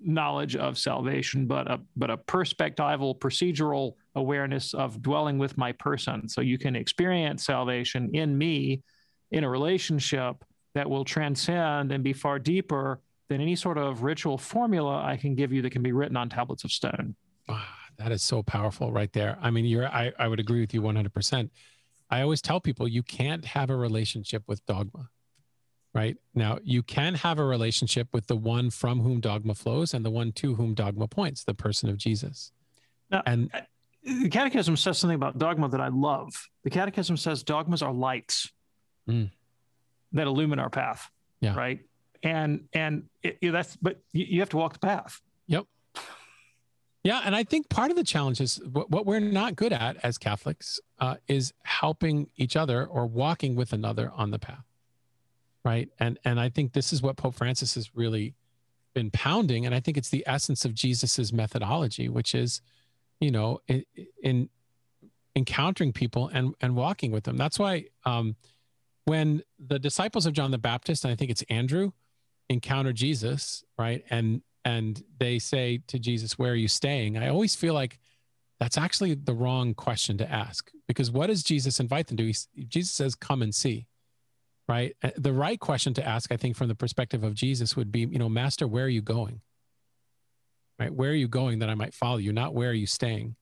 knowledge of salvation, but a but a perspectival, procedural awareness of dwelling with my person. So you can experience salvation in me in a relationship that will transcend and be far deeper than any sort of ritual formula I can give you that can be written on tablets of stone. That is so powerful right there. I mean, you're I, I would agree with you 100%. I always tell people you can't have a relationship with dogma. Right? Now, you can have a relationship with the one from whom dogma flows and the one to whom dogma points, the person of Jesus. Now, and the Catechism says something about dogma that I love. The Catechism says dogmas are lights Mm. that illumine our path. Yeah. Right. And and it, it- that's but you, you have to walk the path. Yeah, and I think part of the challenge is what, we're not good at as Catholics uh, is helping each other or walking with another on the path, right? And and I think this is what Pope Francis has really been pounding, and I think it's the essence of Jesus's methodology, which is, you know, in, in encountering people and and walking with them. That's why um, when the disciples of John the Baptist, and I think it's Andrew, encounter Jesus, right, and and they say to Jesus, Where are you staying? I always feel like that's actually the wrong question to ask because what does Jesus invite them to? He, Jesus says, Come and see, right? Uh, The right question to ask, I think, from the perspective of Jesus would be, You know, Master, where are you going? Right? Where are you going that I might follow you? Not where are you staying?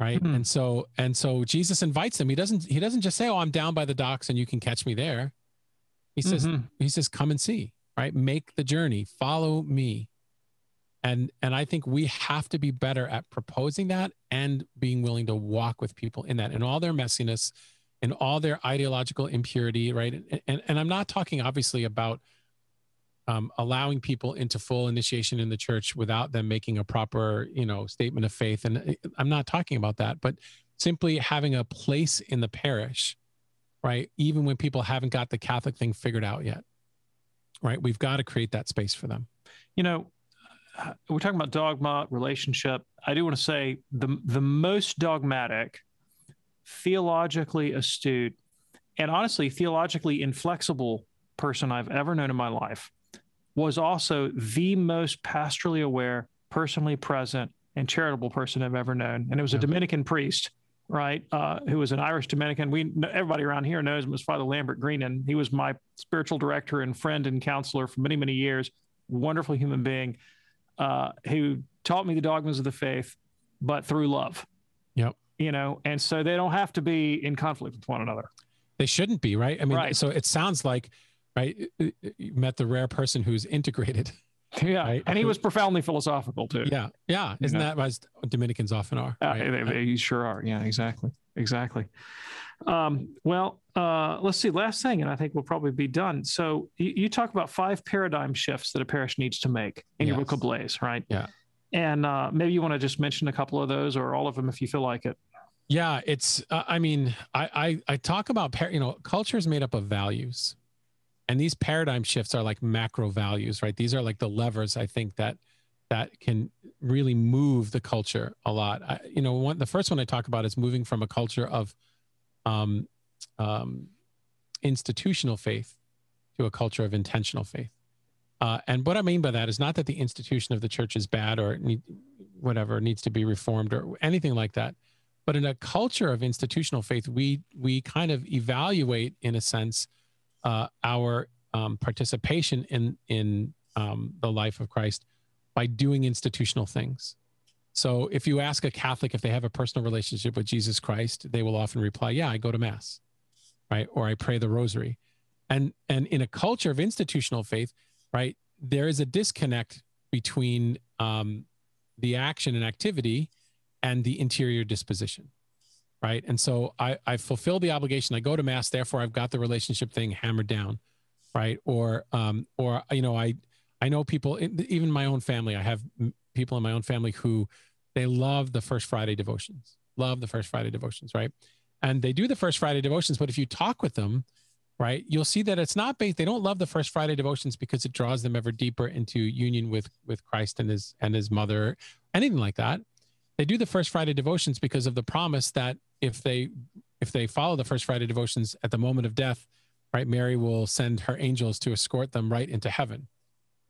Right. Mhm. And so, and so Jesus invites them. He doesn't, he doesn't just say, Oh, I'm down by the docks and you can catch me there. He says, Mhm. he says come and see right make the journey follow me and and i think we have to be better at proposing that and being willing to walk with people in that in all their messiness in all their ideological impurity right? And and, and i'm not talking obviously about um, allowing people into full initiation in the church without them making a proper you know statement of faith. And uh, i'm not talking about that but simply having a place in the parish right? Even when people haven't got the catholic thing figured out yet right? We've got to create that space for them. You know, we're talking about dogma, relationship. I do want to say the the most dogmatic, theologically astute, and honestly theologically inflexible person I've ever known in my life was also the most pastorally aware, personally present, and charitable person I've ever known. And it was a Dominican priest, right, uh, who was an Irish Dominican. We everybody around here knows him as Father Lambert Greenan. He was my spiritual director and friend and counselor for many many years. Wonderful human being uh, who taught me the dogmas of the faith, but through love. Yep. You know, and so they don't have to be in conflict with one another. they shouldn't be right i mean Right. so it sounds like right you met the rare person who's integrated Yeah, Right. and he was profoundly philosophical too. yeah yeah isn't Yeah. that as dominicans often are Uh, right? they, they sure are. Yeah, exactly, exactly. Um, well, uh, let's see. Last thing, and I think we'll probably be done. So you, you talk about five paradigm shifts that a parish needs to make in your book Ablaze, right? Yeah. And uh, maybe you want to just mention a couple of those, or all of them, if you feel like it. Yeah, it's. Uh, I mean, I, I I talk about par- you know culture is made up of values, and these paradigm shifts are like macro values, right? These are like the levers I think that that can really move the culture a lot. I, you know, one the first one I talk about is moving from a culture of um, um, institutional faith to a culture of intentional faith. Uh, and what I mean by that is not that the institution of the church is bad or need, whatever needs to be reformed or anything like that but in a culture of institutional faith we we kind of evaluate in a sense uh, our um, participation in in um, the life of christ by doing institutional things. So if you ask a catholic if they have a personal relationship with jesus christ they will often reply yeah i go to mass right? Or i pray the rosary. And and in a culture of institutional faith right there is a disconnect between um, the action and activity and the interior disposition right? And so I, I fulfill the obligation. I go to mass therefore i've got the relationship thing hammered down right? Or um or you know i i know people even my own family i have people in my own family who they love the first friday devotions love the first friday devotions right? And they do the first friday devotions but if you talk with them right you'll see that it's not based they don't love the first friday devotions because it draws them ever deeper into union with with christ and his and his mother anything like that. They do the first friday devotions because of the promise that if they if they follow the first friday devotions at the moment of death right mary will send her angels to escort them right into heaven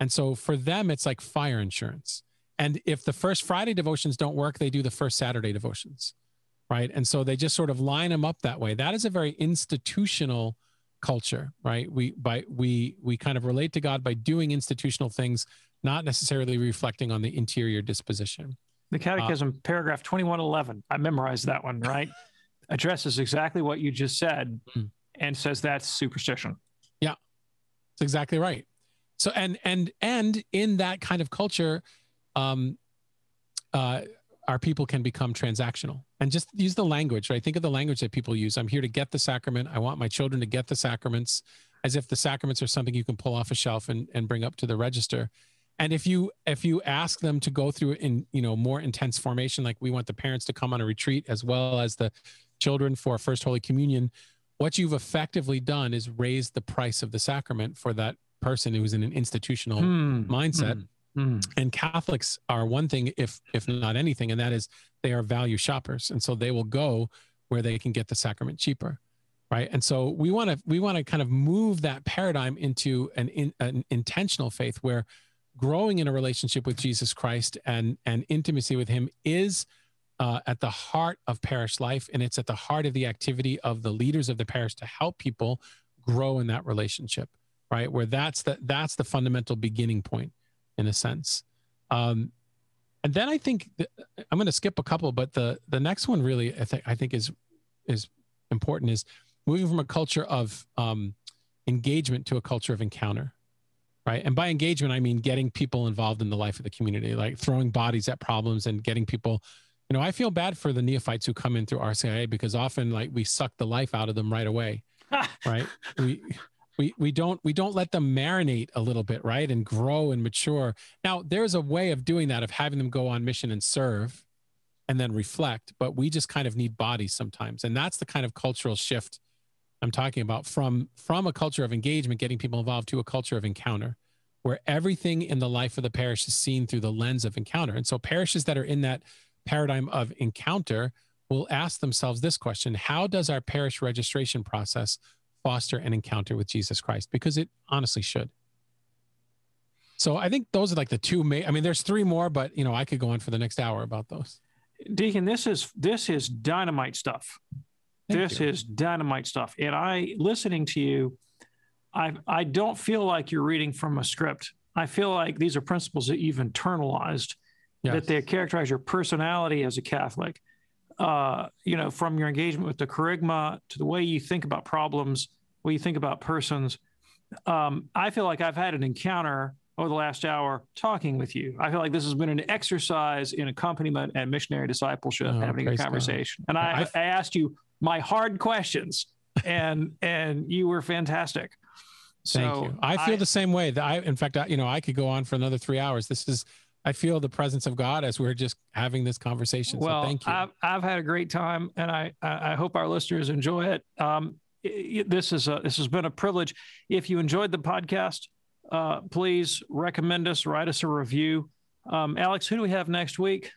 and so for them it's like fire insurance and if the first friday devotions don't work they do the first saturday devotions right and so they just sort of line them up that way that is a very institutional culture right we by we we kind of relate to god by doing institutional things not necessarily reflecting on the interior disposition The Catechism, paragraph 2111. I memorized that one, right? Addresses exactly what you just said Hmm. and says that's superstition. Yeah. That's exactly right. So and and and in that kind of culture, um, uh, our people can become transactional. And just use the language right? Think of the language that people use. I'm here to get the sacrament. I want my children to get the sacraments as if the sacraments are something you can pull off a shelf and, and bring up to the register. And if you if you ask them to go through in you know more intense formation like we want the parents to come on a retreat as well as the children for first holy communion what you've effectively done is raise the price of the sacrament for that person who's in an institutional hmm. mindset. Mm. And Catholics are one thing, if if not anything, and that is they are value shoppers, and so they will go where they can get the sacrament cheaper, right? And so we want to we want to kind of move that paradigm into an, in, an intentional faith where growing in a relationship with Jesus Christ and and intimacy with Him is uh, at the heart of parish life, and it's at the heart of the activity of the leaders of the parish to help people grow in that relationship, right? Where that's the that's the fundamental beginning point in a sense. Um, and then I think I'm going to skip a couple, but the the next one really I think I think is is important is moving from a culture of um, engagement to a culture of encounter, right? And by engagement I mean getting people involved in the life of the community, like throwing bodies at problems and getting people. You know, I feel bad for the neophytes who come in through RCIA because often like we suck the life out of them right away, right? We we we don't we don't let them marinate a little bit right and grow and mature. Now there's a way of doing that of having them go on mission and serve and then reflect but we just kind of need bodies sometimes and that's the kind of cultural shift i'm talking about from from a culture of engagement getting people involved to a culture of encounter where everything in the life of the parish is seen through the lens of encounter. And so parishes that are in that paradigm of encounter will ask themselves this question how does our parish registration process foster an encounter with Jesus Christ because it honestly should. So I think those are like the two main. I mean, there's three more, but you know, I could go on for the next hour about those. Deacon, this is this is dynamite stuff. Thank this you. is dynamite stuff. And I listening to you, I I don't feel like you're reading from a script. I feel like these are principles that you've internalized, yes. that they characterize your personality as a Catholic uh, you know, from your engagement with the kerygma to the way you think about problems, way you think about persons. Um, I feel like I've had an encounter over the last hour talking with you. I feel like this has been an exercise in accompaniment and missionary discipleship, oh, having a conversation. God. And I, I asked you my hard questions, and and you were fantastic. So Thank you. I feel I, the same way. That I, in fact, I, you know, I could go on for another three hours. This is I feel the presence of God as we're just having this conversation. Well, so thank you. I've, I've had a great time, and I I hope our listeners enjoy it. Um, it, this is a, this has been a privilege. If you enjoyed the podcast, uh, please recommend us, write us a review. Um, Alex, who do we have next week?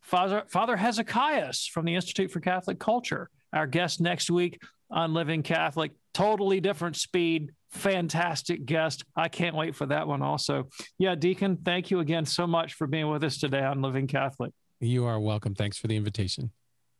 Father, Father Hezekias from the Institute for Catholic Culture. Our guest next week on Living Catholic. Totally different speed, fantastic guest. I can't wait for that one also. Yeah, Deacon, thank you again so much for being with us today on Living Catholic. You are welcome. Thanks for the invitation.